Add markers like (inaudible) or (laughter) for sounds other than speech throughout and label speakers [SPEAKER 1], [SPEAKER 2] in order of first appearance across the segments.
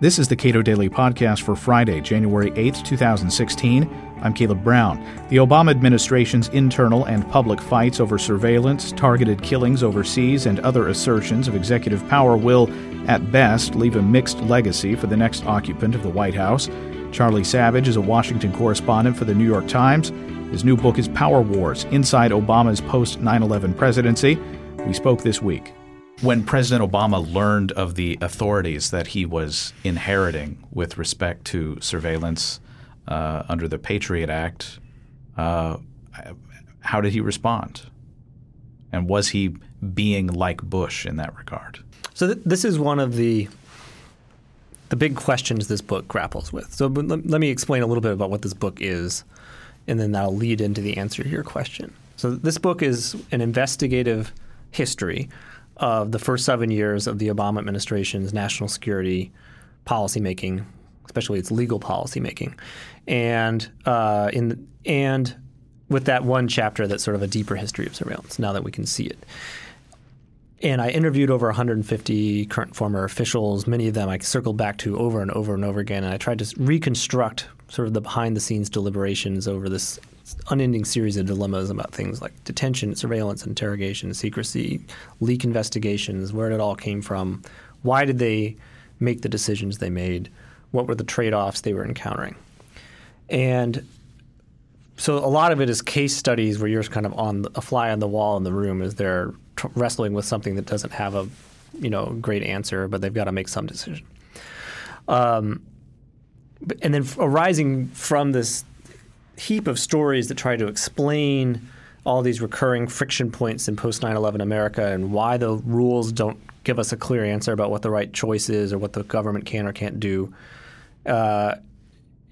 [SPEAKER 1] This is the Cato Daily Podcast for Friday, January 8th, 2016. I'm Caleb Brown. The Obama administration's internal and public fights over surveillance, targeted killings overseas, and other assertions of executive power will, at best, leave a mixed legacy for the next occupant of the White House. Charlie Savage is a Washington correspondent for the New York Times. His new book is Power Wars Inside Obama's Post 9 11 Presidency. We spoke this week. When President Obama learned of the authorities that he was inheriting with respect to surveillance uh, under the Patriot Act, uh, how did he respond? And was he being like Bush in that regard?
[SPEAKER 2] So th- this is one of the the big questions this book grapples with. So let, let me explain a little bit about what this book is, and then that'll lead into the answer to your question. So this book is an investigative history of the first seven years of the Obama administration's national security policymaking, especially its legal policymaking, and uh, in and with that one chapter that's sort of a deeper history of surveillance. Now that we can see it. And I interviewed over 150 current former officials. Many of them I circled back to over and over and over again. And I tried to reconstruct sort of the behind the scenes deliberations over this unending series of dilemmas about things like detention, surveillance, interrogation, secrecy, leak investigations, where it all came from, why did they make the decisions they made, what were the trade offs they were encountering. And so a lot of it is case studies where you're kind of on a fly on the wall in the room as they're t- wrestling with something that doesn't have a you know great answer, but they've got to make some decision. Um, and then arising from this heap of stories that try to explain all these recurring friction points in post 9/11 America and why the rules don't give us a clear answer about what the right choice is or what the government can or can't do. Uh,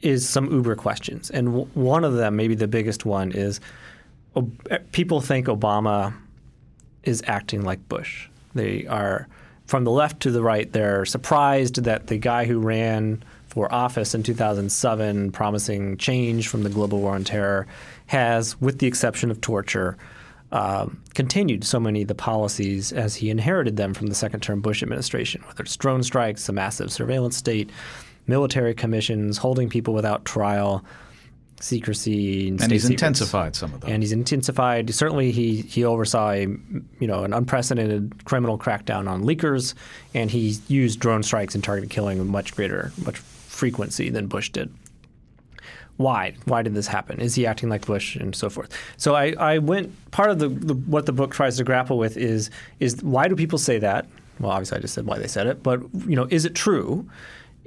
[SPEAKER 2] is some uber questions, and w- one of them, maybe the biggest one, is people think Obama is acting like Bush. They are from the left to the right. They're surprised that the guy who ran for office in 2007, promising change from the global war on terror, has, with the exception of torture, um, continued so many of the policies as he inherited them from the second term Bush administration, whether it's drone strikes, a massive surveillance state, military commissions, holding people without trial, secrecy,
[SPEAKER 1] and,
[SPEAKER 2] and
[SPEAKER 1] he's
[SPEAKER 2] secrets.
[SPEAKER 1] intensified some of them.
[SPEAKER 2] And he's intensified. Certainly, he he oversaw a, you know an unprecedented criminal crackdown on leakers, and he used drone strikes and targeted killing with much greater, much frequency than Bush did. Why? Why did this happen? Is he acting like Bush and so forth? So I, I went. Part of the, the what the book tries to grapple with is is why do people say that? Well, obviously I just said why they said it, but you know, is it true?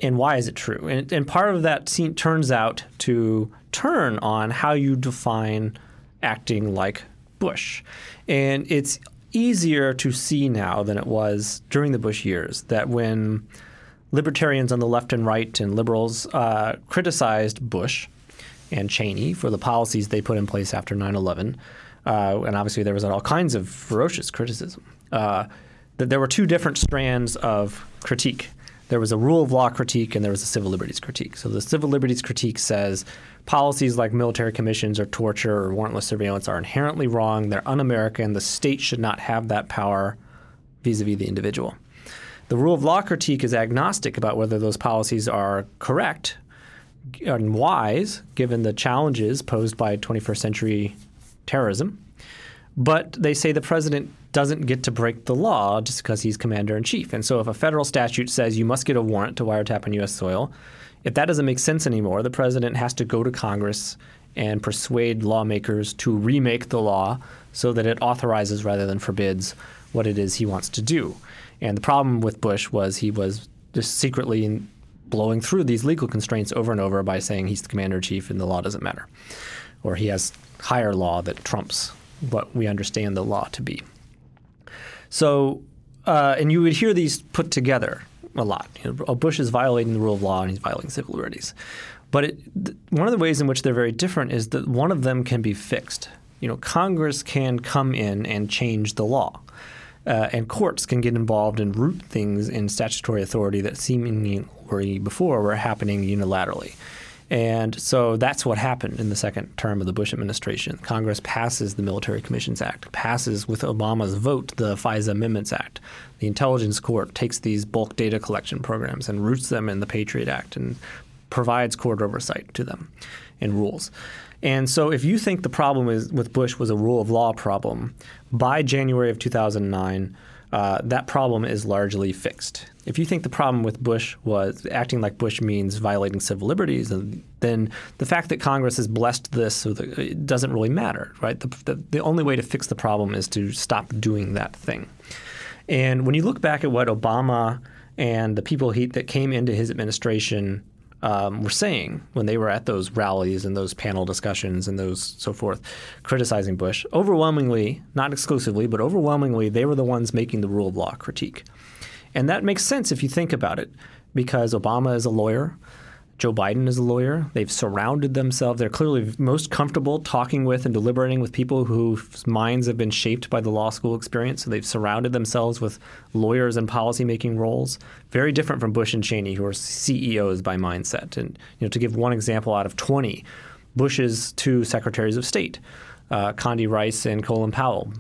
[SPEAKER 2] and why is it true? And, and, part of that scene turns out to turn on how you define acting like Bush. And it's easier to see now than it was during the Bush years that when libertarians on the left and right and liberals uh, criticized Bush and Cheney for the policies they put in place after 9 11. Uh, and obviously, there was all kinds of ferocious criticism. Uh, that there were two different strands of critique. There was a rule of law critique and there was a civil liberties critique. So the civil liberties critique says policies like military commissions or torture or warrantless surveillance are inherently wrong. They're un-American. The state should not have that power vis-a-vis the individual. The rule of law critique is agnostic about whether those policies are correct and wise given the challenges posed by 21st century terrorism. But they say the president doesn't get to break the law just because he's commander in chief. And so if a federal statute says you must get a warrant to wiretap on U.S. soil, if that doesn't make sense anymore, the president has to go to Congress and persuade lawmakers to remake the law so that it authorizes rather than forbids what it is he wants to do. And the problem with Bush was he was just secretly blowing through these legal constraints over and over by saying he's the commander in chief and the law doesn't matter, or he has higher law that trumps what we understand the law to be. So, uh, and you would hear these put together a lot. You know, Bush is violating the rule of law and he's violating civil liberties. But it, th- one of the ways in which they're very different is that one of them can be fixed. You know, Congress can come in and change the law. Uh, and courts can get involved and root things in statutory authority that seemingly before were happening unilaterally. And so that's what happened in the second term of the Bush administration. Congress passes the Military Commissions Act, passes with Obama's vote the FISA Amendments Act. The Intelligence Court takes these bulk data collection programs and roots them in the Patriot Act and provides court oversight to them and rules. And so if you think the problem is, with Bush was a rule of law problem, by January of 2009, uh, that problem is largely fixed. If you think the problem with Bush was acting like Bush means violating civil liberties, then the fact that Congress has blessed this it doesn't really matter, right? The, the, the only way to fix the problem is to stop doing that thing. And when you look back at what Obama and the people he, that came into his administration um, were saying when they were at those rallies and those panel discussions and those so forth, criticizing Bush. Overwhelmingly, not exclusively, but overwhelmingly, they were the ones making the rule of law critique. And that makes sense if you think about it, because Obama is a lawyer. Joe Biden is a lawyer. They've surrounded themselves. They're clearly most comfortable talking with and deliberating with people whose minds have been shaped by the law school experience. So they've surrounded themselves with lawyers in policymaking roles, very different from Bush and Cheney, who are CEOs by mindset. And you know, to give one example out of 20, Bush's two secretaries of state, uh, Condi Rice and Colin Powell,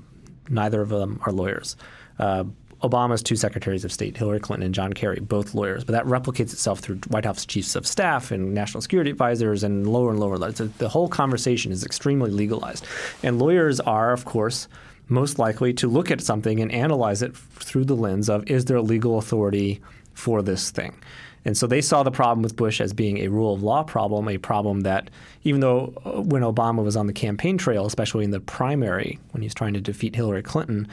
[SPEAKER 2] neither of them are lawyers. Uh, Obama's two secretaries of state, Hillary Clinton and John Kerry, both lawyers, but that replicates itself through White House chiefs of staff and national security advisors and lower and lower levels. The whole conversation is extremely legalized. And lawyers are, of course, most likely to look at something and analyze it through the lens of is there legal authority for this thing? And so they saw the problem with Bush as being a rule of law problem, a problem that even though uh, when Obama was on the campaign trail, especially in the primary when he was trying to defeat Hillary Clinton,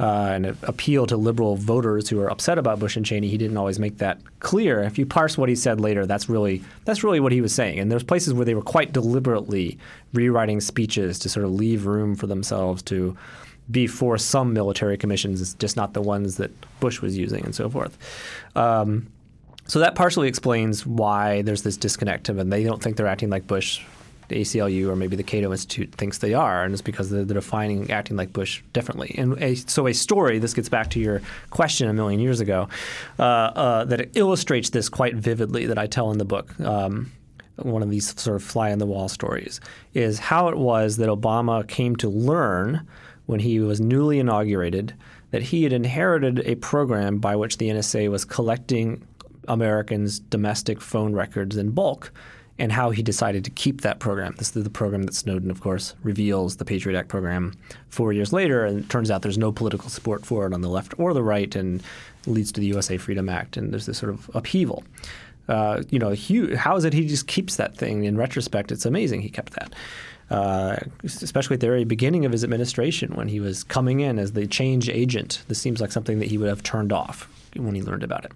[SPEAKER 2] uh, and appeal to liberal voters who are upset about Bush and Cheney. He didn't always make that clear. If you parse what he said later, that's really that's really what he was saying. And there's places where they were quite deliberately rewriting speeches to sort of leave room for themselves to be for some military commissions, just not the ones that Bush was using, and so forth. Um, so that partially explains why there's this disconnect, and they don't think they're acting like Bush the ACLU or maybe the Cato Institute thinks they are, and it's because they're, they're defining acting like Bush differently. And a, so a story, this gets back to your question a million years ago, uh, uh, that illustrates this quite vividly that I tell in the book. Um, one of these sort of fly on the wall stories is how it was that Obama came to learn when he was newly inaugurated that he had inherited a program by which the NSA was collecting Americans' domestic phone records in bulk and how he decided to keep that program. This is the program that Snowden, of course, reveals the Patriot Act program four years later, and it turns out there's no political support for it on the left or the right, and leads to the USA Freedom Act, and there's this sort of upheaval. Uh, you know, how is it he just keeps that thing? In retrospect, it's amazing he kept that. Uh, especially at the very beginning of his administration when he was coming in as the change agent. This seems like something that he would have turned off when he learned about it.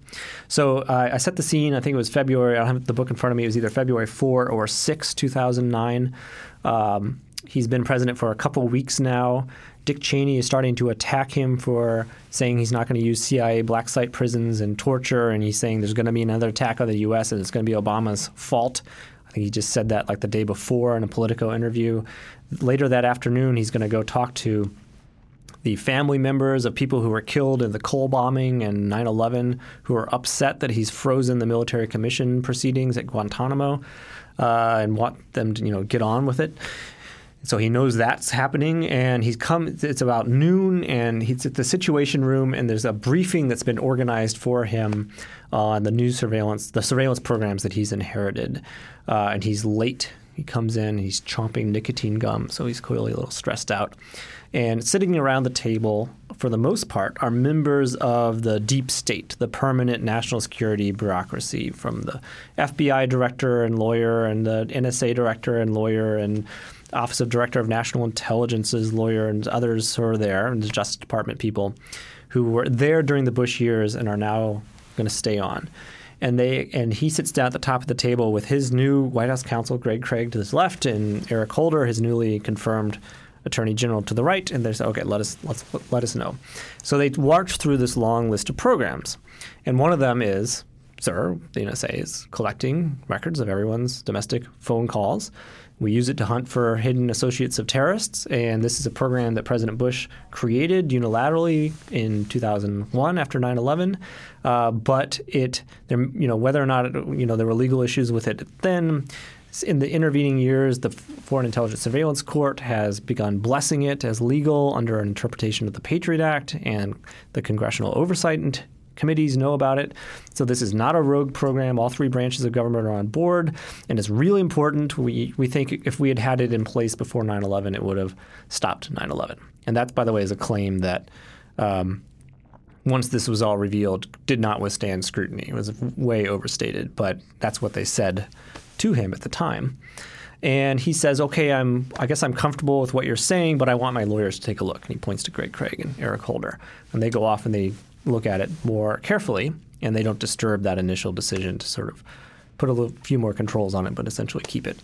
[SPEAKER 2] So uh, I set the scene. I think it was February. I don't have the book in front of me. It was either February 4 or 6, 2009. Um, he's been president for a couple weeks now. Dick Cheney is starting to attack him for saying he's not going to use CIA black site prisons and torture, and he's saying there's going to be another attack on the U.S. and it's going to be Obama's fault. I think he just said that like the day before in a Politico interview. Later that afternoon, he's going to go talk to the family members of people who were killed in the Cole bombing and 9 11 who are upset that he's frozen the military commission proceedings at Guantanamo uh, and want them to you know, get on with it. So he knows that's happening, and he's come. It's about noon, and he's at the Situation Room, and there's a briefing that's been organized for him on the new surveillance, the surveillance programs that he's inherited, uh, and he's late. He comes in, he's chomping nicotine gum, so he's clearly a little stressed out. And sitting around the table, for the most part, are members of the deep state, the permanent national security bureaucracy, from the FBI director and lawyer, and the NSA director and lawyer, and Office of Director of National Intelligence's lawyer, and others who are there, and the Justice Department people who were there during the Bush years and are now going to stay on and they and he sits down at the top of the table with his new White House counsel Greg Craig to his left and Eric Holder, his newly confirmed attorney general to the right, and they say, okay, let us let's let us know. So they march through this long list of programs, and one of them is, sir, the NSA is collecting records of everyone's domestic phone calls. We use it to hunt for hidden associates of terrorists, and this is a program that President Bush created unilaterally in 2001 after 9/11. Uh, but it, there, you know, whether or not it, you know there were legal issues with it then in the intervening years, the Foreign Intelligence Surveillance Court has begun blessing it as legal under an interpretation of the Patriot Act, and the congressional oversight committees know about it. So this is not a rogue program. All three branches of government are on board, and it's really important. We we think if we had had it in place before 9/11, it would have stopped 9/11. And that, by the way, is a claim that. Um, once this was all revealed, did not withstand scrutiny. It was way overstated, but that's what they said to him at the time. And he says, "Okay, I'm. I guess I'm comfortable with what you're saying, but I want my lawyers to take a look." And he points to Greg Craig and Eric Holder, and they go off and they look at it more carefully, and they don't disturb that initial decision to sort of put a little, few more controls on it, but essentially keep it.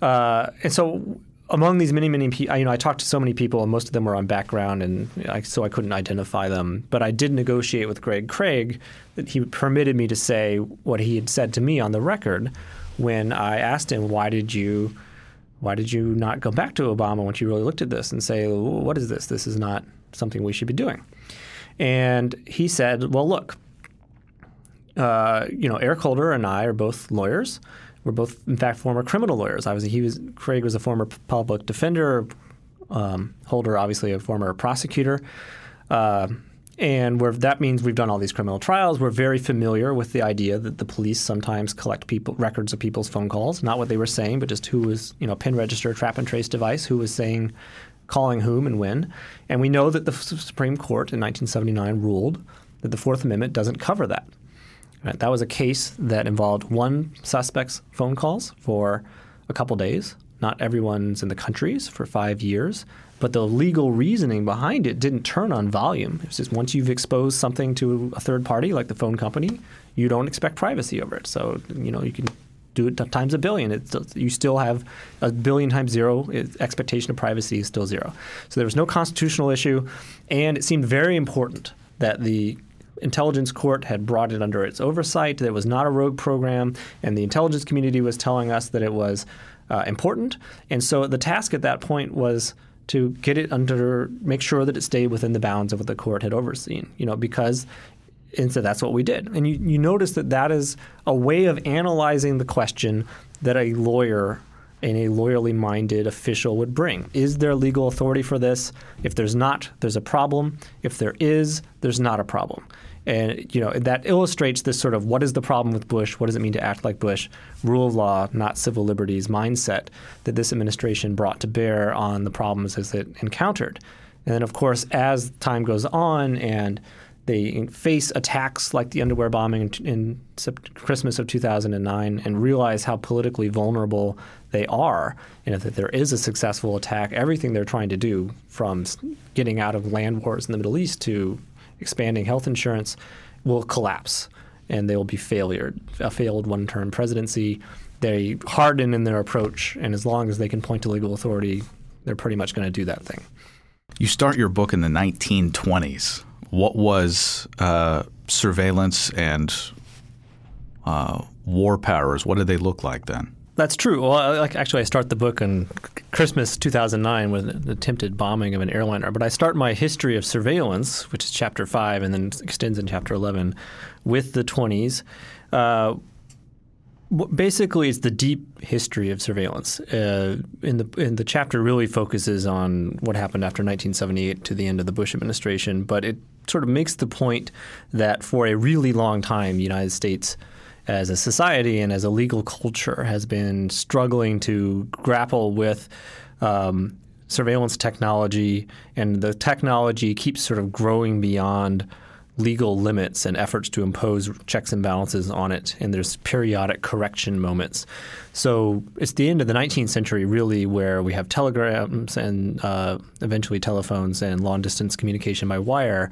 [SPEAKER 2] Uh, and so among these many, many people, you know, I talked to so many people, and most of them were on background, and I, so I couldn't identify them. But I did negotiate with Greg Craig that he permitted me to say what he had said to me on the record when I asked him, "Why did you, why did you not go back to Obama once you really looked at this and say, what is this? This is not something we should be doing." And he said, "Well, look, uh, you know, Eric Holder and I are both lawyers. We're both, in fact, former criminal lawyers. Was he was Craig was a former public defender. Um, Holder, obviously, a former prosecutor." Uh, and that means we've done all these criminal trials. We're very familiar with the idea that the police sometimes collect people records of people's phone calls, not what they were saying, but just who was, you know, pin register, trap and trace device, who was saying calling whom and when. And we know that the Supreme Court in 1979 ruled that the Fourth Amendment doesn't cover that. Right? That was a case that involved one suspect's phone calls for a couple days. Not everyone's in the countries for five years. But the legal reasoning behind it didn't turn on volume. It's just once you've exposed something to a third party, like the phone company, you don't expect privacy over it. So, you know, you can do it times a billion. It's, you still have a billion times zero. expectation of privacy is still zero. So there was no constitutional issue, and it seemed very important that the intelligence court had brought it under its oversight. That it was not a rogue program, and the intelligence community was telling us that it was uh, important. And so the task at that point was to get it under, make sure that it stayed within the bounds of what the court had overseen. You know, because and so that's what we did. And you, you notice that that is a way of analyzing the question that a lawyer and a lawyerly minded official would bring. Is there legal authority for this? If there's not, there's a problem. If there is, there's not a problem. And you know that illustrates this sort of what is the problem with Bush? What does it mean to act like Bush? Rule of law, not civil liberties mindset that this administration brought to bear on the problems as it encountered. And then, of course, as time goes on and they face attacks like the underwear bombing in, Christmas of 2009 and realize how politically vulnerable they are, and if there is a successful attack, everything they're trying to do, from getting out of land wars in the Middle East to expanding health insurance, will collapse, and they will be failure, a failed one-term presidency. They harden in their approach, and as long as they can point to legal authority, they're pretty much going to do that thing.
[SPEAKER 1] You start your book in the 1920s what was uh, surveillance and uh, war powers? What did they look like then?
[SPEAKER 2] That's true. Well, like actually, I start the book on Christmas 2009 with an attempted bombing of an airliner. But I start my history of surveillance, which is chapter five, and then extends in chapter 11, with the 20s. Uh, basically it's the deep history of surveillance. Uh, in the in the chapter really focuses on what happened after 1978 to the end of the Bush administration, but it sort of makes the point that for a really long time, the United States as a society and as a legal culture has been struggling to grapple with um, surveillance technology, and the technology keeps sort of growing beyond legal limits and efforts to impose checks and balances on it, and there's periodic correction moments. So it's the end of the 19th century, really, where we have telegrams and uh, eventually telephones and long distance communication by wire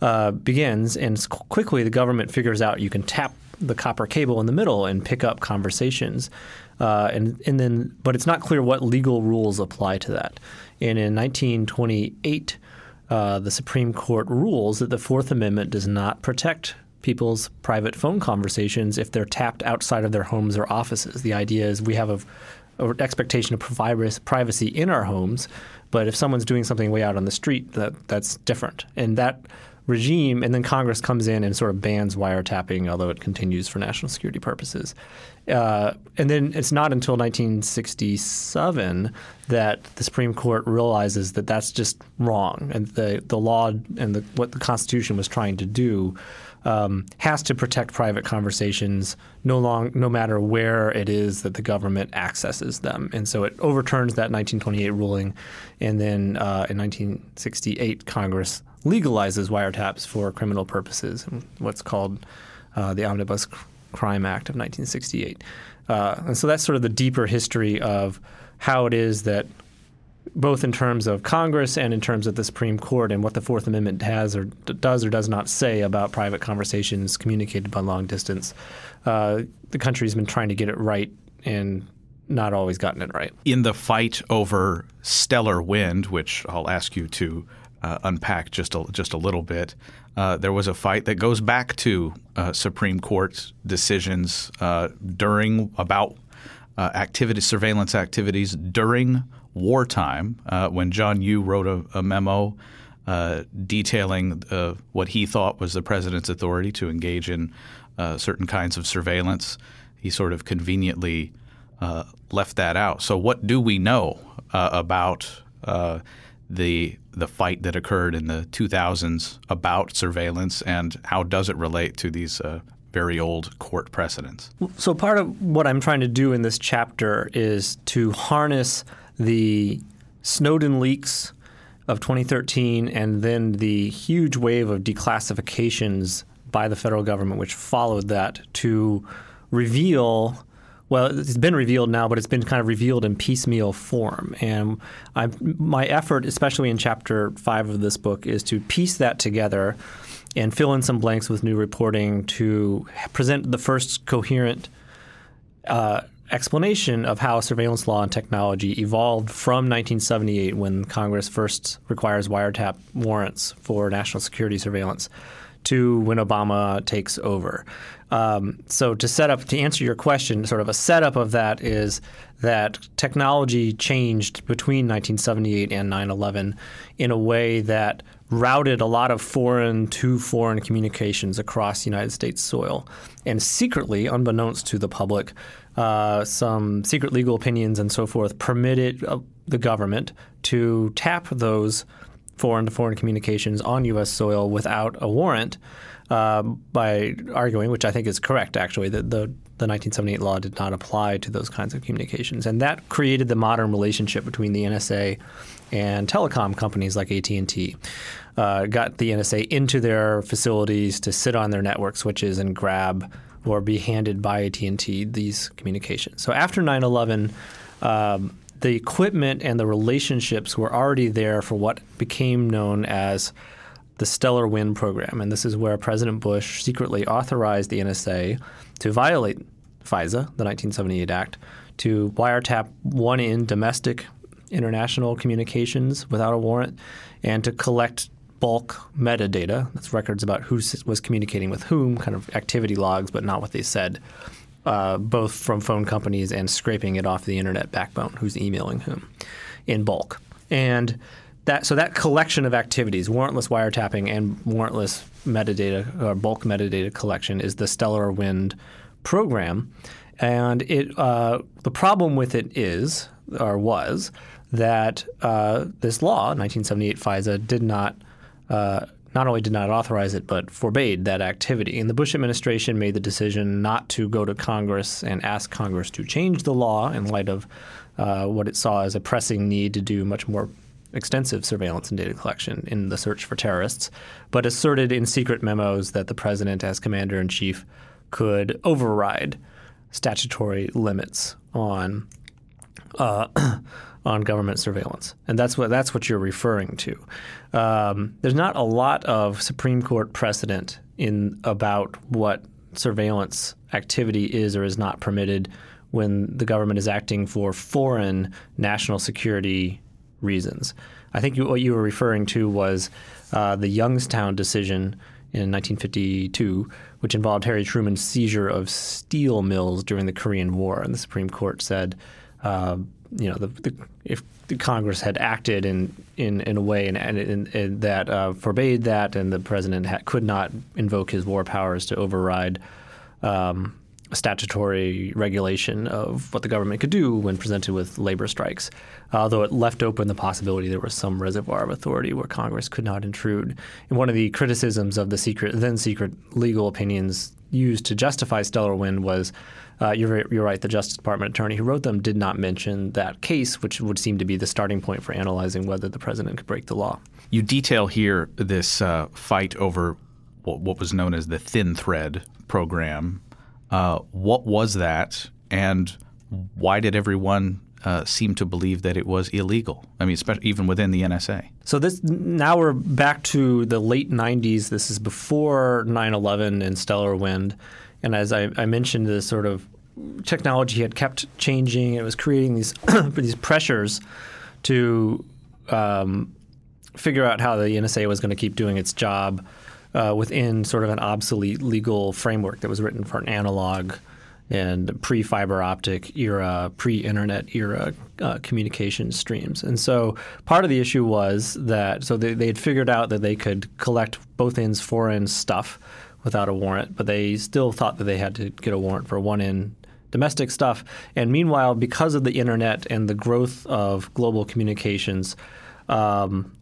[SPEAKER 2] uh, begins, and quickly the government figures out you can tap the copper cable in the middle and pick up conversations. Uh, and, and then, but it's not clear what legal rules apply to that. And in 1928, uh, the Supreme Court rules that the Fourth Amendment does not protect people's private phone conversations if they're tapped outside of their homes or offices. The idea is we have a, expectation of privacy in our homes, but if someone's doing something way out on the street, that that's different. And that regime, and then Congress comes in and sort of bans wiretapping, although it continues for national security purposes. Uh, and then it's not until 1967 that the Supreme Court realizes that that's just wrong, and the the law and the, what the Constitution was trying to do um, has to protect private conversations no long no matter where it is that the government accesses them. And so it overturns that 1928 ruling, and then uh, in 1968 Congress legalizes wiretaps for criminal purposes, what's called uh, the Omnibus Crime Act of 1968. Uh, and so that's sort of the deeper history of how it is that both in terms of Congress and in terms of the Supreme Court and what the Fourth Amendment has or does or does not say about private conversations communicated by long distance. Uh, the country's been trying to get it right and not always gotten it right.
[SPEAKER 1] In the fight over stellar wind, which I'll ask you to uh, unpack just a, just a little bit, uh, there was a fight that goes back to uh, Supreme Court decisions uh, during about uh, activity surveillance activities during wartime uh, when John Yoo wrote a, a memo detailing what he thought was the president's authority to engage in certain kinds of surveillance. He sort of conveniently left that out. So, what do we know about the the fight that occurred in the 2000s about surveillance, and how does it relate to these uh, very old court precedents?
[SPEAKER 2] So, part of what I'm trying to do in this chapter is to harness the Snowden leaks of 2013 and then the huge wave of declassifications by the federal government, which followed that, to reveal. Well, it's been revealed now, but it's been kind of revealed in piecemeal form. And I'm, my effort, especially in chapter five of this book, is to piece that together and fill in some blanks with new reporting to present the first coherent uh, explanation of how surveillance law and technology evolved from 1978 when Congress first requires wiretap warrants for national security surveillance to when Obama takes over. Um, so to set up to answer your question, sort of a setup of that is that technology changed between 1978 and 9/11 in a way that routed a lot of foreign to foreign communications across United States soil, and secretly, unbeknownst to the public, uh, some secret legal opinions and so forth permitted uh, the government to tap those foreign to foreign communications on U.S. soil without a warrant uh, by arguing, which I think is correct actually, that the, the 1978 law did not apply to those kinds of communications. And that created the modern relationship between the NSA and telecom companies like AT&T. Uh, got the NSA into their facilities to sit on their network switches and grab or be handed by AT&T these communications. So after 9/11, um, the equipment and the relationships were already there for what became known as the Stellar Wind program, and this is where President Bush secretly authorized the NSA to violate FISA, the 1978 Act, to wiretap one in domestic international communications without a warrant, and to collect bulk metadata. That's records about who was communicating with whom, kind of activity logs, but not what they said, uh, both from phone companies and scraping it off the internet backbone, who's emailing whom, in bulk. And that so that collection of activities, warrantless wiretapping and warrantless metadata or bulk metadata collection, is the Stellar Wind program. And it uh, the problem with it is or was that uh, this law, 1978 FISA, did not uh, not only did not authorize it, but forbade that activity. And the Bush administration made the decision not to go to Congress and ask Congress to change the law in light of uh, what it saw as a pressing need to do much more extensive surveillance and data collection in the search for terrorists, but asserted in secret memos that the president, as commander in chief, could override statutory limits on uh, (clears throat) on government surveillance, and that's what that's what you're referring to. Um, there's not a lot of Supreme Court precedent in about what surveillance activity is or is not permitted when the government is acting for foreign national security reasons. I think you, what you were referring to was uh, the Youngstown decision in 1952, which involved Harry Truman's seizure of steel mills during the Korean War, and the Supreme Court said uh, you know the, the, if the Congress had acted in in, in a way and, and, and that uh, forbade that, and the president ha- could not invoke his war powers to override. Um, statutory regulation of what the government could do when presented with labor strikes, although it left open the possibility there was some reservoir of authority where Congress could not intrude. And one of the criticisms of the secret, then secret legal opinions used to justify Stellar Wind was uh, you're, you're right, the Justice Department attorney who wrote them did not mention that case, which would seem to be the starting point for analyzing whether the president could break the law.
[SPEAKER 1] You detail here this uh, fight over what was known as the thin thread program uh, what was that, and why did everyone uh, seem to believe that it was illegal? I mean, even within the NSA.
[SPEAKER 2] So this now we're back to the late '90s. This is before 9/11 and Stellar Wind, and as I, I mentioned, the sort of technology had kept changing. It was creating these (coughs) these pressures to um, figure out how the NSA was going to keep doing its job uh, within sort of an obsolete legal framework that was written for an analog and pre-fiber optic era, pre-internet era uh, communication streams. And so part of the issue was that so they, they had figured out that they could collect both ends, four ends stuff without a warrant, but they still thought that they had to get a warrant for one end domestic stuff. And meanwhile, because of the internet and the growth of global communications, um,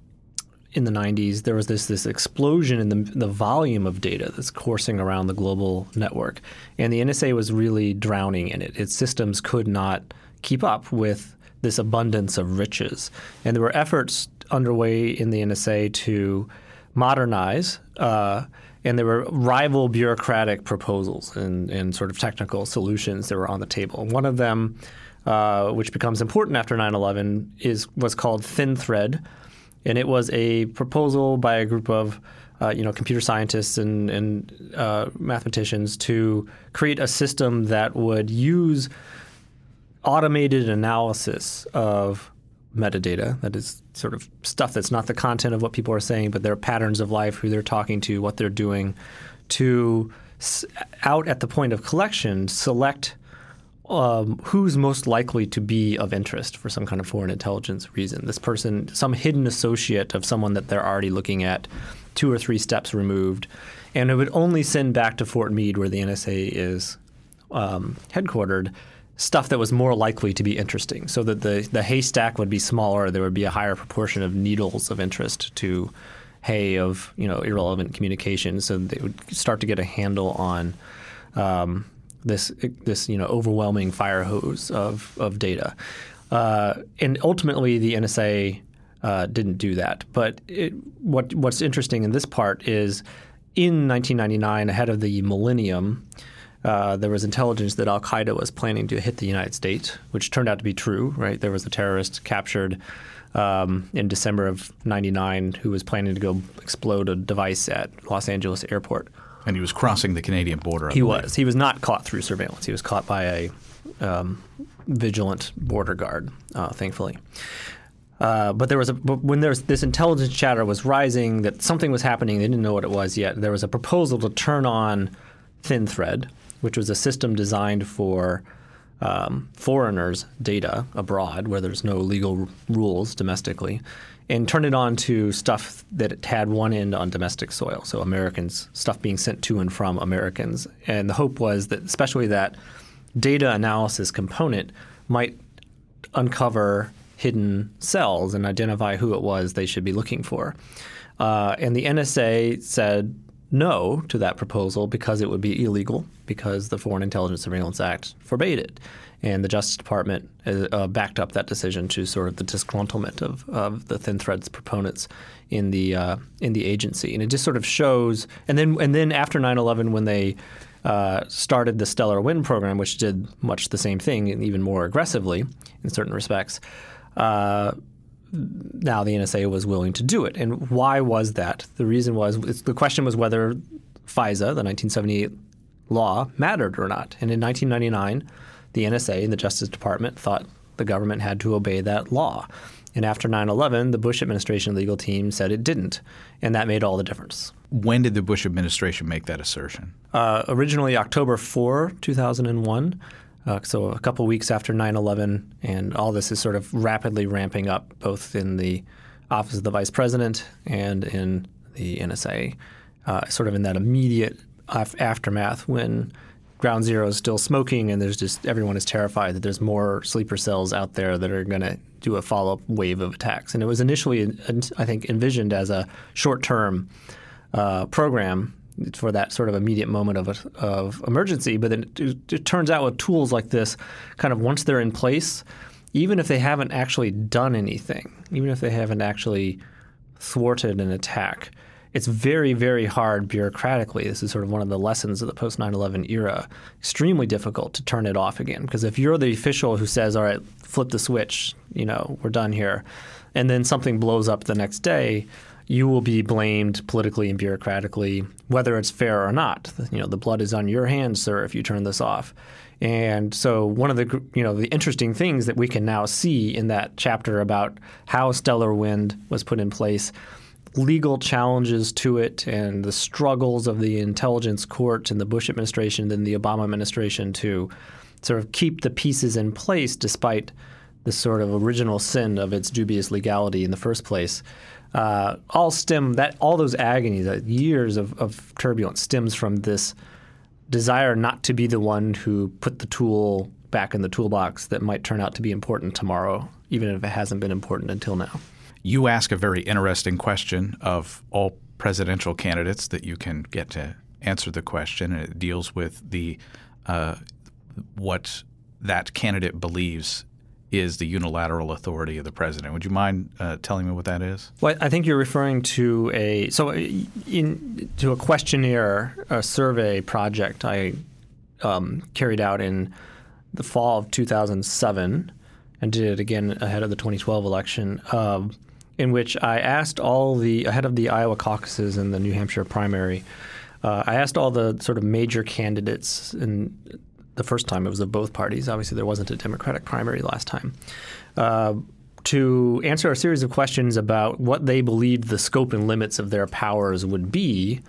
[SPEAKER 2] in the 90s, there was this this explosion in the, the volume of data that's coursing around the global network, and the NSA was really drowning in it. Its systems could not keep up with this abundance of riches, and there were efforts underway in the NSA to modernize. Uh, and there were rival bureaucratic proposals and, and sort of technical solutions that were on the table. One of them, uh, which becomes important after 9/11, is was called Thin Thread and it was a proposal by a group of uh, you know computer scientists and, and uh, mathematicians to create a system that would use automated analysis of metadata. That is sort of stuff that's not the content of what people are saying but their patterns of life who they're talking to what they're doing to out at the point of collection select um, who's most likely to be of interest for some kind of foreign intelligence reason. This person, some hidden associate of someone that they're already looking at, two or three steps removed, and it would only send back to Fort Meade, where the NSA is um, headquartered, stuff that was more likely to be interesting, so that the the haystack would be smaller. There would be a higher proportion of needles of interest to hay of you know irrelevant communications, so they would start to get a handle on. Um, this this you know overwhelming fire hose of of data, uh, and ultimately the NSA uh, didn't do that. But it, what what's interesting in this part is in 1999, ahead of the millennium. Uh, there was intelligence that Al Qaeda was planning to hit the United States, which turned out to be true. Right, there was a terrorist captured um, in December of '99 who was planning to go explode a device at Los Angeles airport.
[SPEAKER 1] And he was crossing the Canadian border.
[SPEAKER 2] he was. He was not caught through surveillance. He was caught by a um, vigilant border guard, uh, thankfully. Uh, but there was a when there's this intelligence chatter was rising that something was happening. They didn't know what it was yet. There was a proposal to turn on Thin Thread, which was a system designed for um, foreigners' data abroad, where there's no legal r- rules domestically, and turn it on to stuff that had one end on domestic soil, so Americans, stuff being sent to and from Americans. And the hope was that, especially that data analysis component might uncover hidden cells and identify who it was they should be looking for. Uh, and the NSA said no to that proposal because it would be illegal, because the Foreign Intelligence Surveillance Act forbade it and the Justice Department uh, uh, backed up that decision to sort of the disgruntlement of, of the thin threads proponents in the uh, in the agency, and it just sort of shows. And then and then after 9/11, when they uh, started the Stellar Wind program, which did much the same thing and even more aggressively in certain respects. Now the NSA was willing to do it, and why was that? The reason was the question was whether FISA, the 1978 law, mattered or not. And in 1999 the NSA and the Justice Department thought the government had to obey that law. And after 9 11, the Bush administration legal team said it didn't. And that made all the difference.
[SPEAKER 1] When did the Bush administration make that assertion?
[SPEAKER 2] Uh, originally, October 4, 2001. Uh, so a couple weeks after 9/11, and all this is sort of rapidly ramping up, both in the office of the vice president and in the NSA, uh, sort of in that immediate af- aftermath when ground zero is still smoking and there's just everyone is terrified that there's more sleeper cells out there that are going to do a follow-up wave of attacks. And it was initially, I think, envisioned as a short-term uh, program for that sort of immediate moment of, of emergency. But then it, it, turns out with tools like this, kind of once they're in place, even if they haven't actually done anything, even if they haven't actually thwarted an attack, it's very, very hard bureaucratically. This is sort of one of the lessons of the post 9 11 era. Extremely difficult to turn it off again. Because if you're the official who says, all right, flip the switch, you know, we're done here, and then something blows up the next day, you will be blamed politically and bureaucratically, whether it's fair or not. You know, the blood is on your hands, sir, if you turn this off. And so, one of the you know the interesting things that we can now see in that chapter about how Stellar Wind was put in place, legal challenges to it, and the struggles of the intelligence court and the Bush administration and the Obama administration to sort of keep the pieces in place despite the sort of original sin of its dubious legality in the first place uh, all stem that all those agonies, that years of, of turbulence, stems from this desire not to be the one who put the tool back in the toolbox that might turn out to be important tomorrow, even if it hasn't been important until now.
[SPEAKER 1] You ask a very interesting question of all presidential candidates that you can get to answer the question, and it deals with the uh, what that candidate believes is the unilateral authority of the president. Would you mind uh, telling me what that is?
[SPEAKER 2] Well, I think you're referring to a so in to a questionnaire, a survey project I um, carried out in the fall of 2007, and did it again ahead of the 2012 election. Uh, in which I asked all the ahead of the Iowa caucuses and the New Hampshire primary, uh, I asked all the sort of major candidates and the first time it was of both parties. Obviously, there wasn't a Democratic primary last time. Uh, to answer a series of questions about what they believed the scope and limits of their powers would be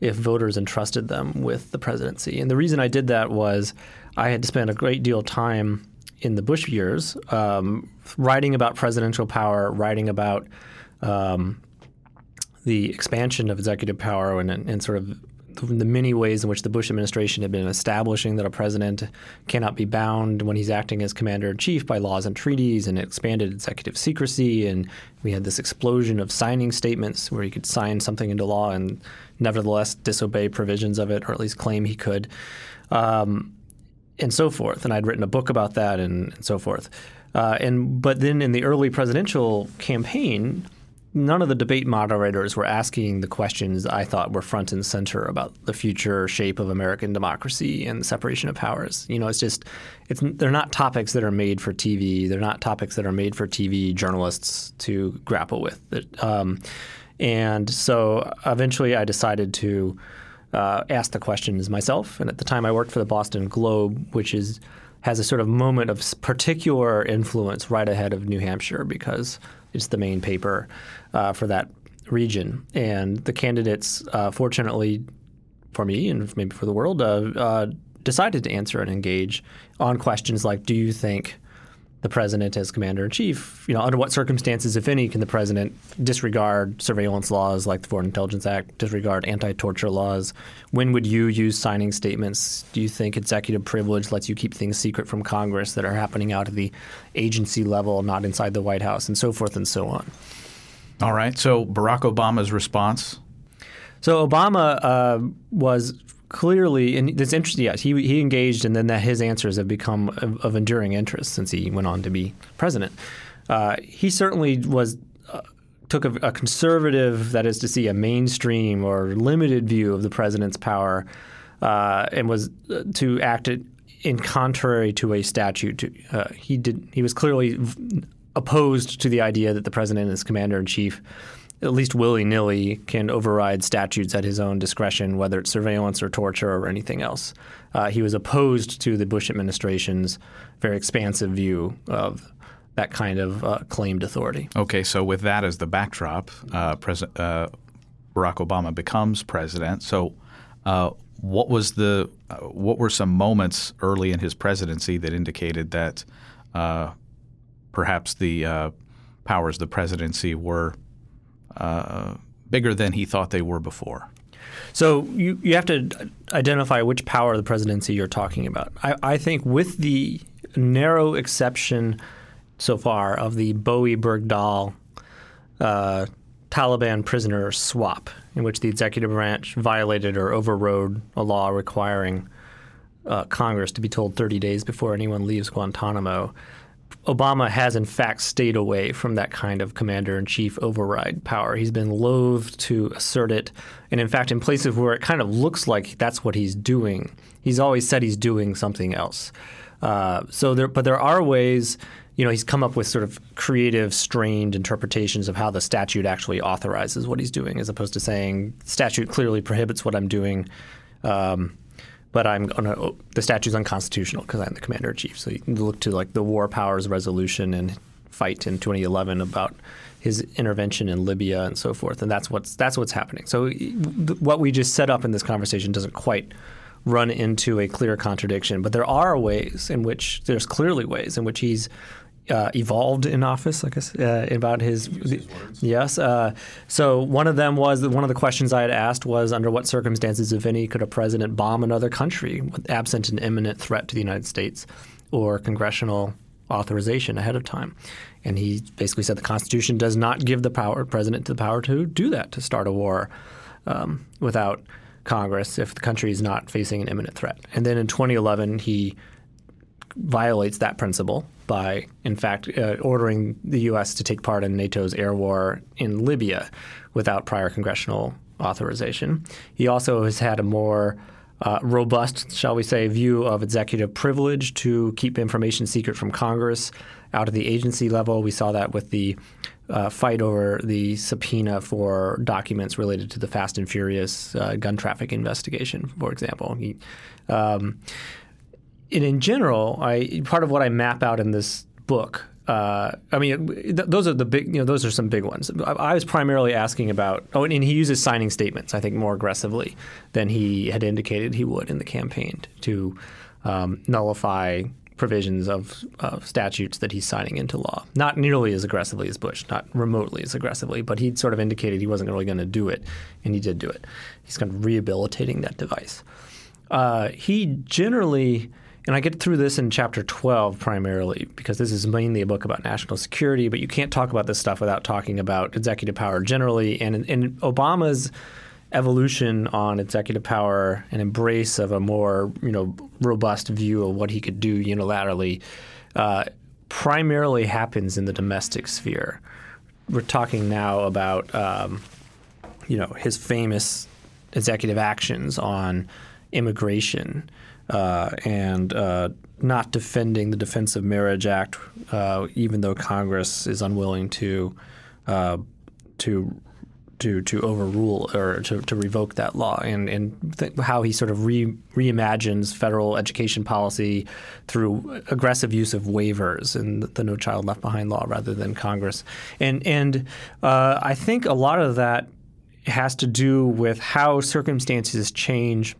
[SPEAKER 2] if voters entrusted them with the presidency. And the reason I did that was I had to spend a great deal of time in the Bush years um, writing about presidential power, writing about um, the expansion of executive power and, and, sort of the many ways in which the Bush administration had been establishing that a president cannot be bound when he's acting as commander in chief by laws and treaties and expanded executive secrecy. And we had this explosion of signing statements where he could sign something into law and nevertheless disobey provisions of it, or at least claim he could, um, and so forth. And I'd written a book about that and, and so forth. Uh, and but then in the early presidential campaign, none of the debate moderators were asking the questions I thought were front and center about the future shape of American democracy and separation of powers. You know, it's just it's they're not topics that are made for TV. They're not topics that are made for TV journalists to grapple with. Um, and so eventually, I decided to uh, ask the questions myself. And at the time, I worked for the Boston Globe, which is has a sort of moment of particular influence right ahead of New Hampshire because it's the main paper uh, for that region. And the candidates, uh, fortunately for me and maybe for the world, uh, uh, decided to answer and engage on questions like, do you think the president as commander in chief, you know, under what circumstances, if any, can the president disregard surveillance laws like the Foreign Intelligence Act, disregard anti-torture laws? When would you use signing statements? Do you think executive privilege lets you keep things secret from Congress that are happening out at the agency level, not inside the White House, and so forth and so on?
[SPEAKER 1] All right. So Barack Obama's response.
[SPEAKER 2] So Obama uh, was clearly, and it's interesting. Yes, he he engaged, and then that his answers have become of, of enduring interest since he went on to be president. Uh, he certainly was. Uh, took a, a, conservative, that is to see, a mainstream or limited view of the president's power, uh, and was uh, to act in contrary to a statute. Uh, he did. He was clearly opposed to the idea that the president is commander in chief at least willy nilly, can override statutes at his own discretion, whether it's surveillance or torture or anything else. Uh, he was opposed to the Bush administration's very expansive view of that kind of uh, claimed authority.
[SPEAKER 1] Okay, so with that as the backdrop, uh, President uh, Barack Obama becomes president. So, uh, what was the uh, what were some moments early in his presidency that indicated that uh, perhaps the uh, powers of the presidency were uh, bigger than he thought they were before?
[SPEAKER 2] So you, you have to identify which power of the presidency you're talking about. I, I think with the narrow exception so far of the Bowe Bergdahl uh, Taliban prisoner swap, in which the executive branch violated or overrode a law requiring uh, Congress to be told 30 days before anyone leaves Guantanamo. Obama has, in fact, stayed away from that kind of commander in chief override power. He's been loath to assert it. And in fact, in places where it kind of looks like that's what he's doing, he's always said he's doing something else. Uh, so there, but there are ways you know, he's come up with sort of creative, strained interpretations of how the statute actually authorizes what he's doing, as opposed to saying statute clearly prohibits what I'm doing, um, but I'm gonna the statute's unconstitutional because I'm the commander in chief. So you look to like the War Powers Resolution and fight in 2011 about his intervention in Libya and so forth, and that's what's that's what's happening. So th- what we just set up in this conversation doesn't quite run into a clear contradiction, but there are ways in which there's clearly ways in which he's uh, evolved in office, I guess, uh, about his. his yes. Uh, so one of them was one of the questions I had asked was under what circumstances, if any, could a president bomb another country absent an imminent threat to the United States or congressional authorization ahead of time? And he basically said the Constitution does not give the power president the power to do that to start a war um, without Congress if the country is not facing an imminent threat. And then in 2011, he violates that principle by, in fact, uh, ordering the U.S. to take part in NATO's air war in Libya without prior congressional authorization. He also has had a more uh, robust, shall we say, view of executive privilege to keep information secret from Congress out of the agency level. We saw that with the uh, fight over the subpoena for documents related to the Fast and Furious uh, gun traffic investigation, for example. He, um, and in general, I part of what I map out in this book. Uh, I mean, th- those are the big. You know, those are some big ones. I, I, was primarily asking about. Oh, and he uses signing statements. I think more aggressively than he had indicated he would in the campaign to um, nullify provisions of uh, statutes that he's signing into law. Not nearly as aggressively as Bush, not remotely as aggressively, but he'd sort of indicated he wasn't really going to do it, and he did do it. He's kind of rehabilitating that device. Uh, he generally and I get through this in chapter 12 primarily because this is mainly a book about national security, but you can't talk about this stuff without talking about executive power generally. And in, Obama's evolution on executive power and embrace of a more you know robust view of what he could do unilaterally uh, primarily happens in the domestic sphere. We're talking now about um, you know his famous executive actions on immigration uh, and uh, not defending the Defense of Marriage Act, uh, even though Congress is unwilling to uh, to to to overrule or to, to revoke that law, and and th- how he sort of re- reimagines federal education policy through aggressive use of waivers and the No Child Left Behind law rather than Congress, and and uh, I think a lot of that has to do with how circumstances change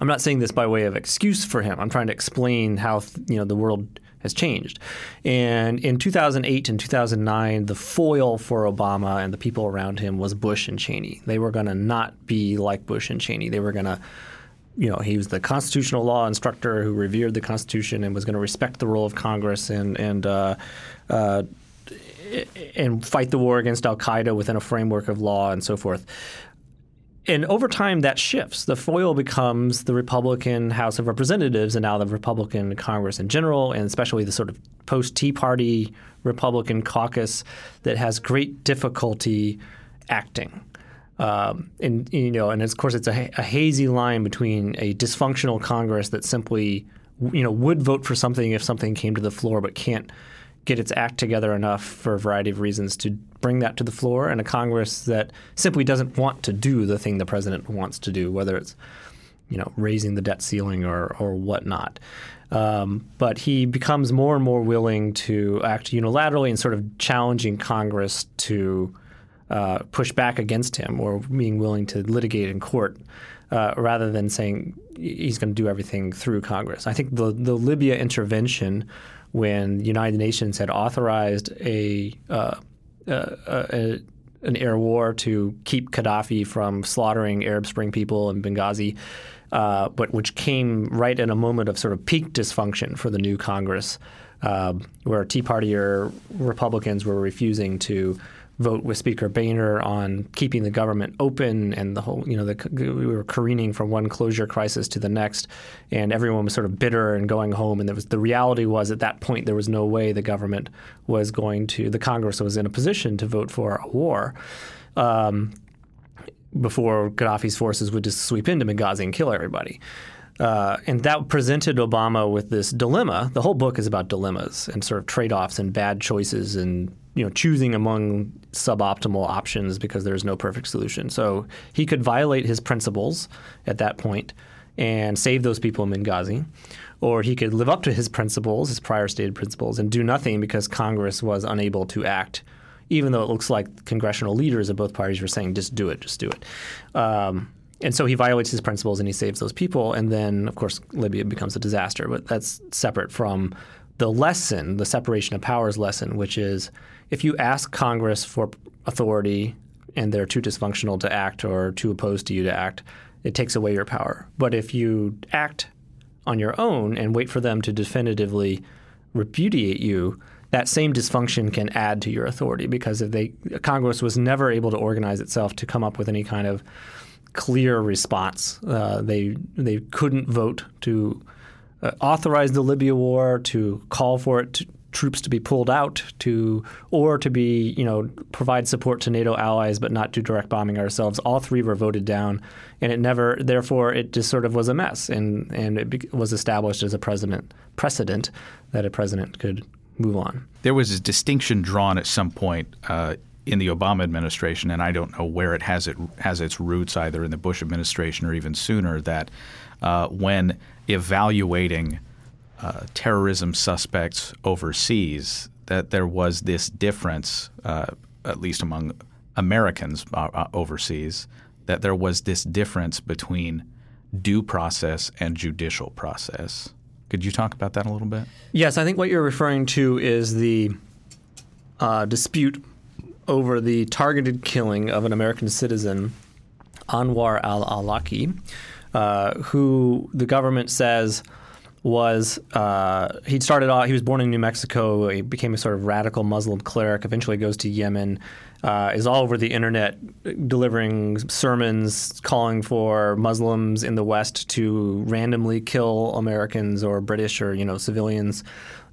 [SPEAKER 2] I'm not saying this by way of excuse for him. I'm trying to explain how you know the world has changed. And in 2008 and 2009, the foil for Obama and the people around him was Bush and Cheney. They were going to not be like Bush and Cheney. They were going to you know, he was the constitutional law instructor who revered the Constitution and was going to respect the role of Congress and and uh, uh, and fight the war against Al Qaeda within a framework of law and so forth and over time that shifts. The foil becomes the Republican House of Representatives and now the Republican Congress in general, and especially the sort of post Tea Party Republican caucus that has great difficulty acting. Um, and you know, and of course, it's a, a hazy line between a dysfunctional Congress that simply, you know, would vote for something if something came to the floor, but can't get its act together enough for a variety of reasons to bring that to the floor, and a Congress that simply doesn't want to do the thing the president wants to do, whether it's you know raising the debt ceiling or or whatnot. Um, but he becomes more and more willing to act unilaterally and sort of challenging Congress to uh, push back against him or being willing to litigate in court uh, rather than saying he's going to do everything through Congress. I think the the Libya intervention, when the United Nations had authorized a, uh, uh a an air war to keep Gaddafi from slaughtering Arab Spring people in Benghazi, uh, but which came right in a moment of sort of peak dysfunction for the new Congress, uh, where Tea Party or Republicans were refusing to vote with Speaker Boehner on keeping the government open, and the whole, you know, the, we were careening from one closure crisis to the next, and everyone was sort of bitter and going home. And there was the reality was at that point there was no way the government was going to, the Congress was in a position to vote for a war. Um, before Gaddafi's forces would just sweep into Benghazi and kill everybody. Uh, and that presented Obama with this dilemma. The whole book is about dilemmas and sort of trade-offs and bad choices and you know choosing among suboptimal options because there's no perfect solution. So he could violate his principles at that point and save those people in Benghazi, or he could live up to his principles, his prior stated principles, and do nothing because Congress was unable to act, even though it looks like congressional leaders of both parties were saying, "Just do it, just do it." Um, and so he violates his principles and he saves those people, and then of course Libya becomes a disaster. But that's separate from the lesson, the separation of powers lesson, which is if you ask Congress for authority and they're too dysfunctional to act or too opposed to you to act, it takes away your power. But if you act on your own and wait for them to definitively repudiate you, that same dysfunction can add to your authority because if they Congress was never able to organize itself to come up with any kind of clear response. Uh, they they couldn't vote to uh, authorize the Libya war, to call for it to, troops to be pulled out to or to be you know provide support to NATO allies but not do direct bombing ourselves. All three were voted down and it never therefore it just sort of was a mess and and it be, was established as a president precedent that a president could move on.
[SPEAKER 1] There was a distinction drawn at some point uh, in the Obama administration and I don't know where it has it has its roots either in the Bush administration or even sooner that uh, when evaluating uh, terrorism suspects overseas, that there was this difference, uh, at least among Americans uh, uh, overseas, that there was this difference between due process and judicial process. Could you talk about that a little bit?
[SPEAKER 2] Yes, I think what you're referring to is the uh, dispute over the targeted killing of an American citizen, Anwar al Awlaki, uh, who the government says was uh, he started off. He was born in New Mexico. He became a sort of radical Muslim cleric. Eventually, goes to Yemen. Uh, is all over the internet delivering sermons calling for Muslims in the West to randomly kill Americans or British or you know civilians.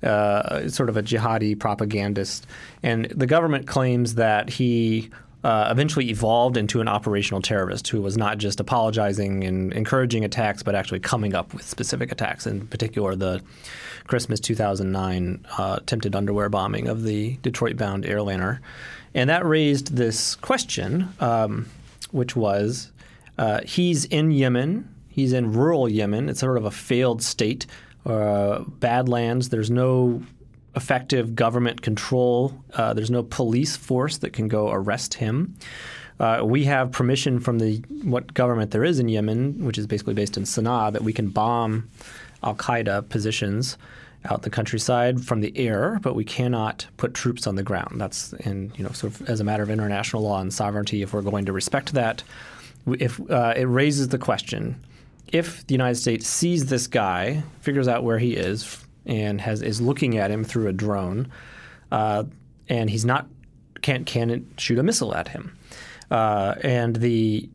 [SPEAKER 2] Uh, sort of a jihadi propagandist, and the government claims that he uh, eventually evolved into an operational terrorist who was not just apologizing and encouraging attacks, but actually coming up with specific attacks. In particular, the Christmas 2009 uh, attempted underwear bombing of the Detroit-bound airliner, and that raised this question, um, which was, uh, he's in Yemen. He's in rural Yemen. It's sort of a failed state, uh, badlands. There's no effective government control. Uh, there's no police force that can go arrest him. Uh, we have permission from the what government there is in Yemen, which is basically based in Sana'a, that we can bomb Al Qaeda positions out the countryside from the air, but we cannot put troops on the ground. That's in you know sort of as a matter of international law and sovereignty. If we're going to respect that, if uh, it raises the question, if the United States sees this guy, figures out where he is, and has is looking at him through a drone, uh, and he's not can't can shoot a missile at him, uh, and the,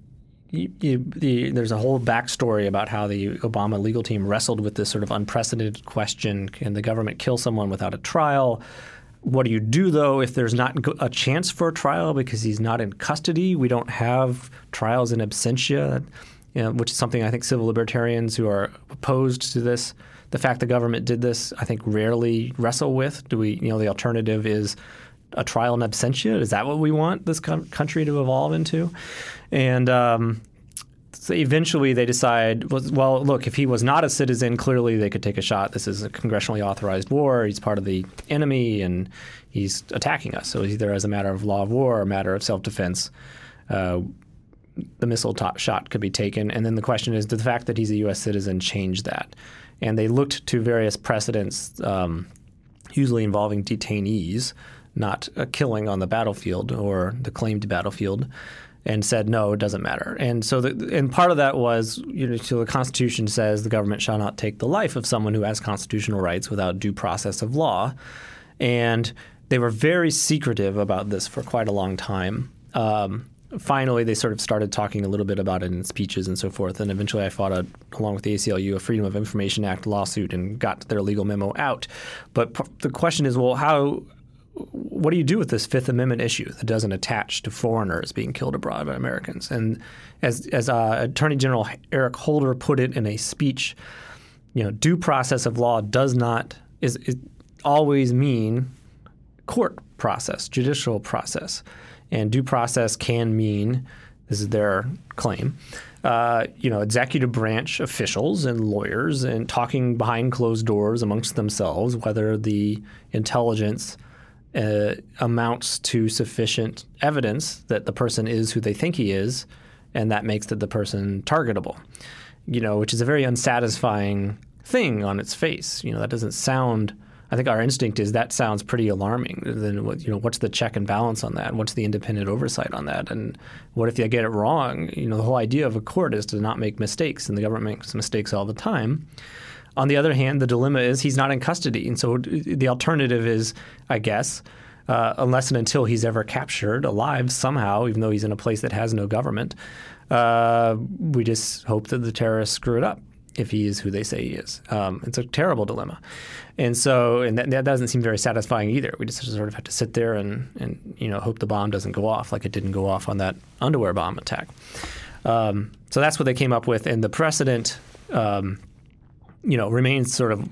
[SPEAKER 2] the there's a whole backstory about how the Obama legal team wrestled with this sort of unprecedented question: Can the government kill someone without a trial? What do you do though if there's not a chance for a trial because he's not in custody? We don't have trials in absentia, you know, which is something I think civil libertarians who are opposed to this the fact the government did this, I think, rarely wrestle with. Do we, you know, the alternative is a trial in absentia? Is that what we want this country to evolve into? And um, so eventually they decide, well, look, if he was not a citizen, clearly they could take a shot. This is a congressionally authorized war. He's part of the enemy and he's attacking us. So either as a matter of law of war or a matter of self defense, uh, the missile shot could be taken. And then the question is, did the fact that he's a U.S. citizen change that? And they looked to various precedents, um, usually involving detainees, not a killing on the battlefield or the claimed battlefield, and said no, it doesn't matter. And so, the, and part of that was, you know, so the Constitution says the government shall not take the life of someone who has constitutional rights without due process of law, and they were very secretive about this for quite a long time. Um, finally, they sort of started talking a little bit about it in speeches and so forth. And eventually, I fought, a, along with the ACLU, a Freedom of Information Act lawsuit and got their legal memo out. But p- the question is, well, how? What do you do with this Fifth Amendment issue that doesn't attach to foreigners being killed abroad by Americans? And as as uh, Attorney General Eric Holder put it in a speech, you know, due process of law does not is, is always mean court process, judicial process. And due process can mean, this is their claim, uh, you know, executive branch officials and lawyers and talking behind closed doors amongst themselves whether the intelligence uh, amounts to sufficient evidence that the person is who they think he is, and that makes the person targetable. You know, which is a very unsatisfying thing on its face. You know, that doesn't sound I think our instinct is that sounds pretty alarming. Then what, you know, what's the check and balance on that? What's the independent oversight on that? And what if they get it wrong? You know, the whole idea of a court is to not make mistakes, and the government makes mistakes all the time. On the other hand, the dilemma is he's not in custody, and so the alternative is, I guess, uh, unless and until he's ever captured alive somehow, even though he's in a place that has no government, uh, we just hope that the terrorists screw it up if he is who they say he is. Um, it's a terrible dilemma. And so, and that, that, doesn't seem very satisfying either. We just sort of have to sit there and, and, you know, hope the bomb doesn't go off like it didn't go off on that underwear bomb attack. Um, so that's what they came up with. And the precedent, um, you know, remains sort of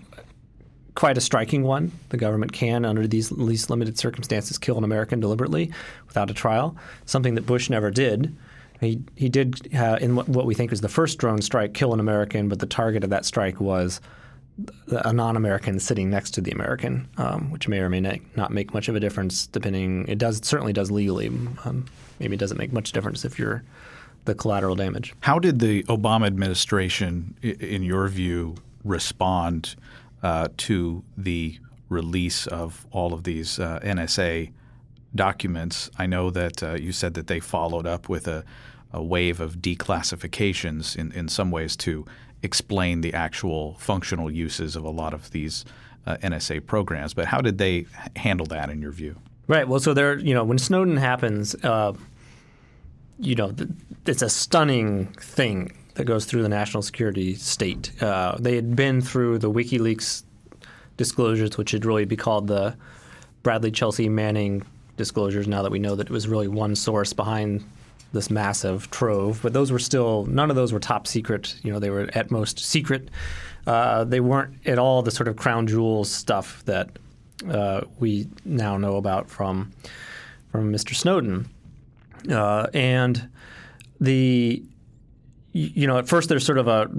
[SPEAKER 2] quite a striking one. The government can, under these least limited circumstances, kill an American deliberately without a trial, something that Bush never did. He, he did, uh, in what we think is the first drone strike, kill an American, but the target of that strike was – a non-American sitting next to the American, um, which may or may not make much of a difference. Depending, it does certainly does legally. Um, maybe it doesn't make much difference if you're the collateral damage.
[SPEAKER 1] How did the Obama administration, in your view, respond uh, to the release of all of these uh, NSA documents? I know that uh, you said that they followed up with a, a wave of declassifications in, in some ways to explain the actual functional uses of a lot of these uh, NSA programs. But how did they handle that in your view?
[SPEAKER 2] Right. Well, so there, you know, when Snowden happens, uh, you know, th- it's a stunning thing that goes through the national security state. Uh, they had been through the WikiLeaks disclosures, which should really be called the Bradley Chelsea Manning disclosures. Now that we know that it was really one source behind this massive trove, but those were still none of those were top secret. You know, they were at most secret. Uh, they weren't at all the sort of crown jewels stuff that uh, we now know about from from Mr. Snowden, uh, and the you know at first there's sort of a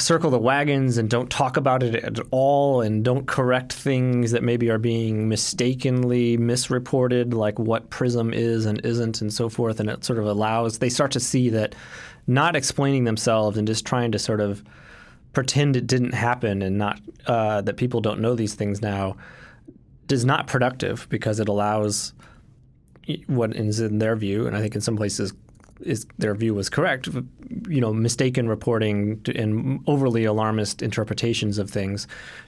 [SPEAKER 2] circle the wagons and don't talk about it at all and don't correct things that maybe are being mistakenly misreported, like what PRISM is and isn't, and so forth. And it sort of allows, they start to see that not explaining themselves and just trying to sort of pretend it didn't happen and not uh, that people don't know these things now is not productive because it allows what is in their view, and I think in some places is their view was correct, you know, mistaken reporting and overly alarmist interpretations of things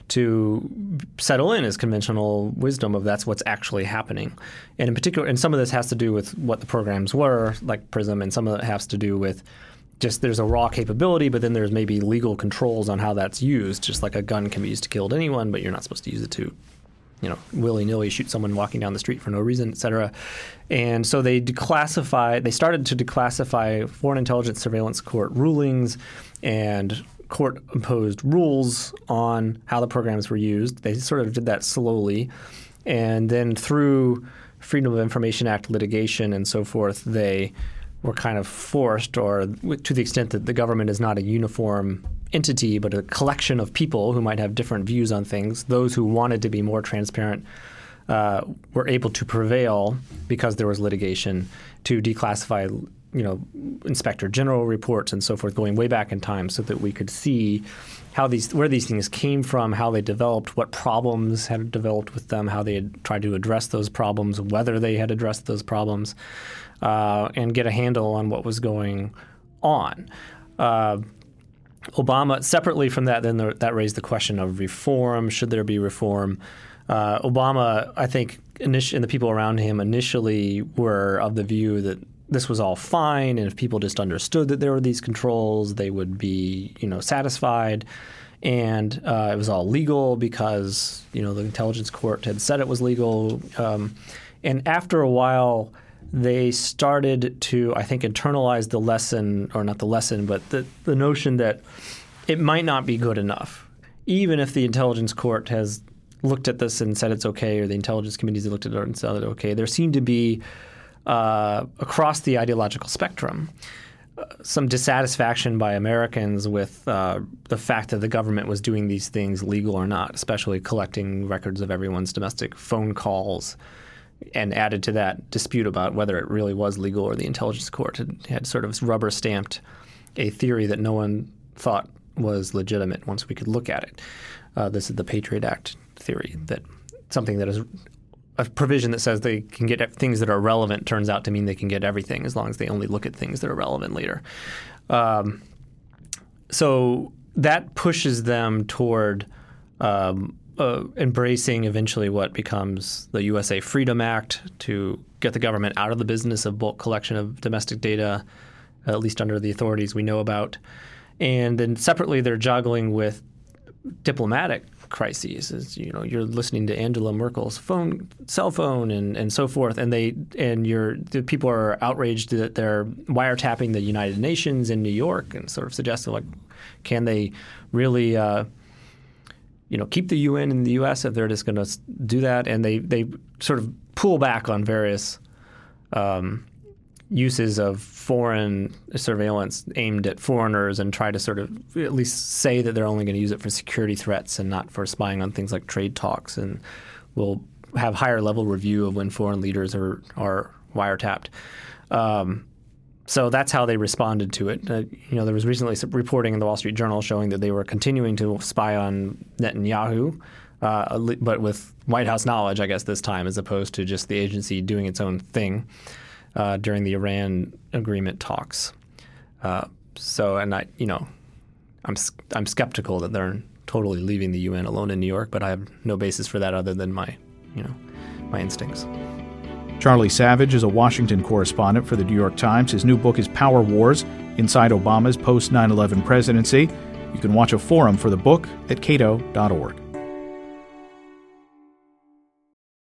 [SPEAKER 2] to settle in as conventional wisdom of that's what's actually happening. And in particular, and some of this has to do with what the programs were, like PRISM, and some of it has to do with just there's a raw capability, but then there's maybe legal controls on how that's used. Just like a gun can be used to kill anyone, but you're not supposed to use it to you know, willy nilly shoot someone walking down the street for no reason, et cetera. And so they declassify, they started to declassify foreign intelligence surveillance court rulings and court imposed rules on how the programs were used. They sort of did that slowly. And then through Freedom of Information Act litigation and so forth, they were kind of forced, or to the extent that the government is not a uniform entity, but a collection of people who might have different views on things. Those who wanted to be more transparent uh, were able to prevail because there was litigation to declassify you know, inspector general reports and so forth, going way back in time, so that we could see how these where these things came from, how they developed, what problems had developed with them, how they had tried to address those problems, whether they had addressed those problems, uh, and get a handle on what was going on. Uh, Obama, separately from that, then the, that raised the question of reform. Should there be reform? Uh, Obama, I think, init- and the people around him initially were of the view that this was all fine, and if people just understood that there were these controls, they would be, you know, satisfied. And uh, it was all legal because you know the intelligence court had said it was legal. Um, and after a while, they started to, I think, internalize the lesson, or not the lesson, but the, the notion that it might not be good enough. Even if the intelligence court has looked at this and said it's okay, or the intelligence committees have looked at it and said it's okay, there seemed to be uh, across the ideological spectrum uh, some dissatisfaction by Americans with uh, the fact that the government was doing these things legal or not, especially collecting records of everyone's domestic phone calls. And added to that dispute about whether it really was legal or the intelligence court had, had sort of rubber stamped a theory that no one thought was legitimate once we could look at it. Uh, this is the Patriot Act theory that something that is a provision that says they can get things that are relevant turns out to mean they can get everything as long as they only look at things that are relevant later. Um, so that pushes them toward um, uh, embracing eventually what becomes the USA Freedom Act to get the government out of the business of bulk collection of domestic data, at least under the authorities we know about. And then separately, they're juggling with diplomatic crises. As, you know, you're listening to Angela Merkel's phone, cell phone, and, and so forth, and they and you're the people are outraged that they're wiretapping the United Nations in New York, and sort of suggesting like, can they really, uh, you know, keep the UN in the U.S. if they're just going to do that? And they they sort of pull back on various. Um, uses of foreign surveillance aimed at foreigners and try to sort of at least say that they're only going to use it for security threats and not for spying on things like trade talks and we'll have higher level review of when foreign leaders are are wiretapped. Um, so that's how they responded to it. Uh, you know, there was recently some reporting in the Wall Street Journal showing that they were continuing to spy on Netanyahu, uh, but with White House knowledge, I guess this time, as opposed to just the agency doing its own thing uh, during the Iran agreement talks. Uh, so, and I, you know, I'm I'm skeptical that they're totally leaving the UN alone in New York, but I have no basis for that other than my, you know, my instincts.
[SPEAKER 1] Charlie Savage is a Washington correspondent for the New York Times. His new book is Power Wars Inside Obama's Post 9 11 Presidency. You can watch a forum for the book at cato.org.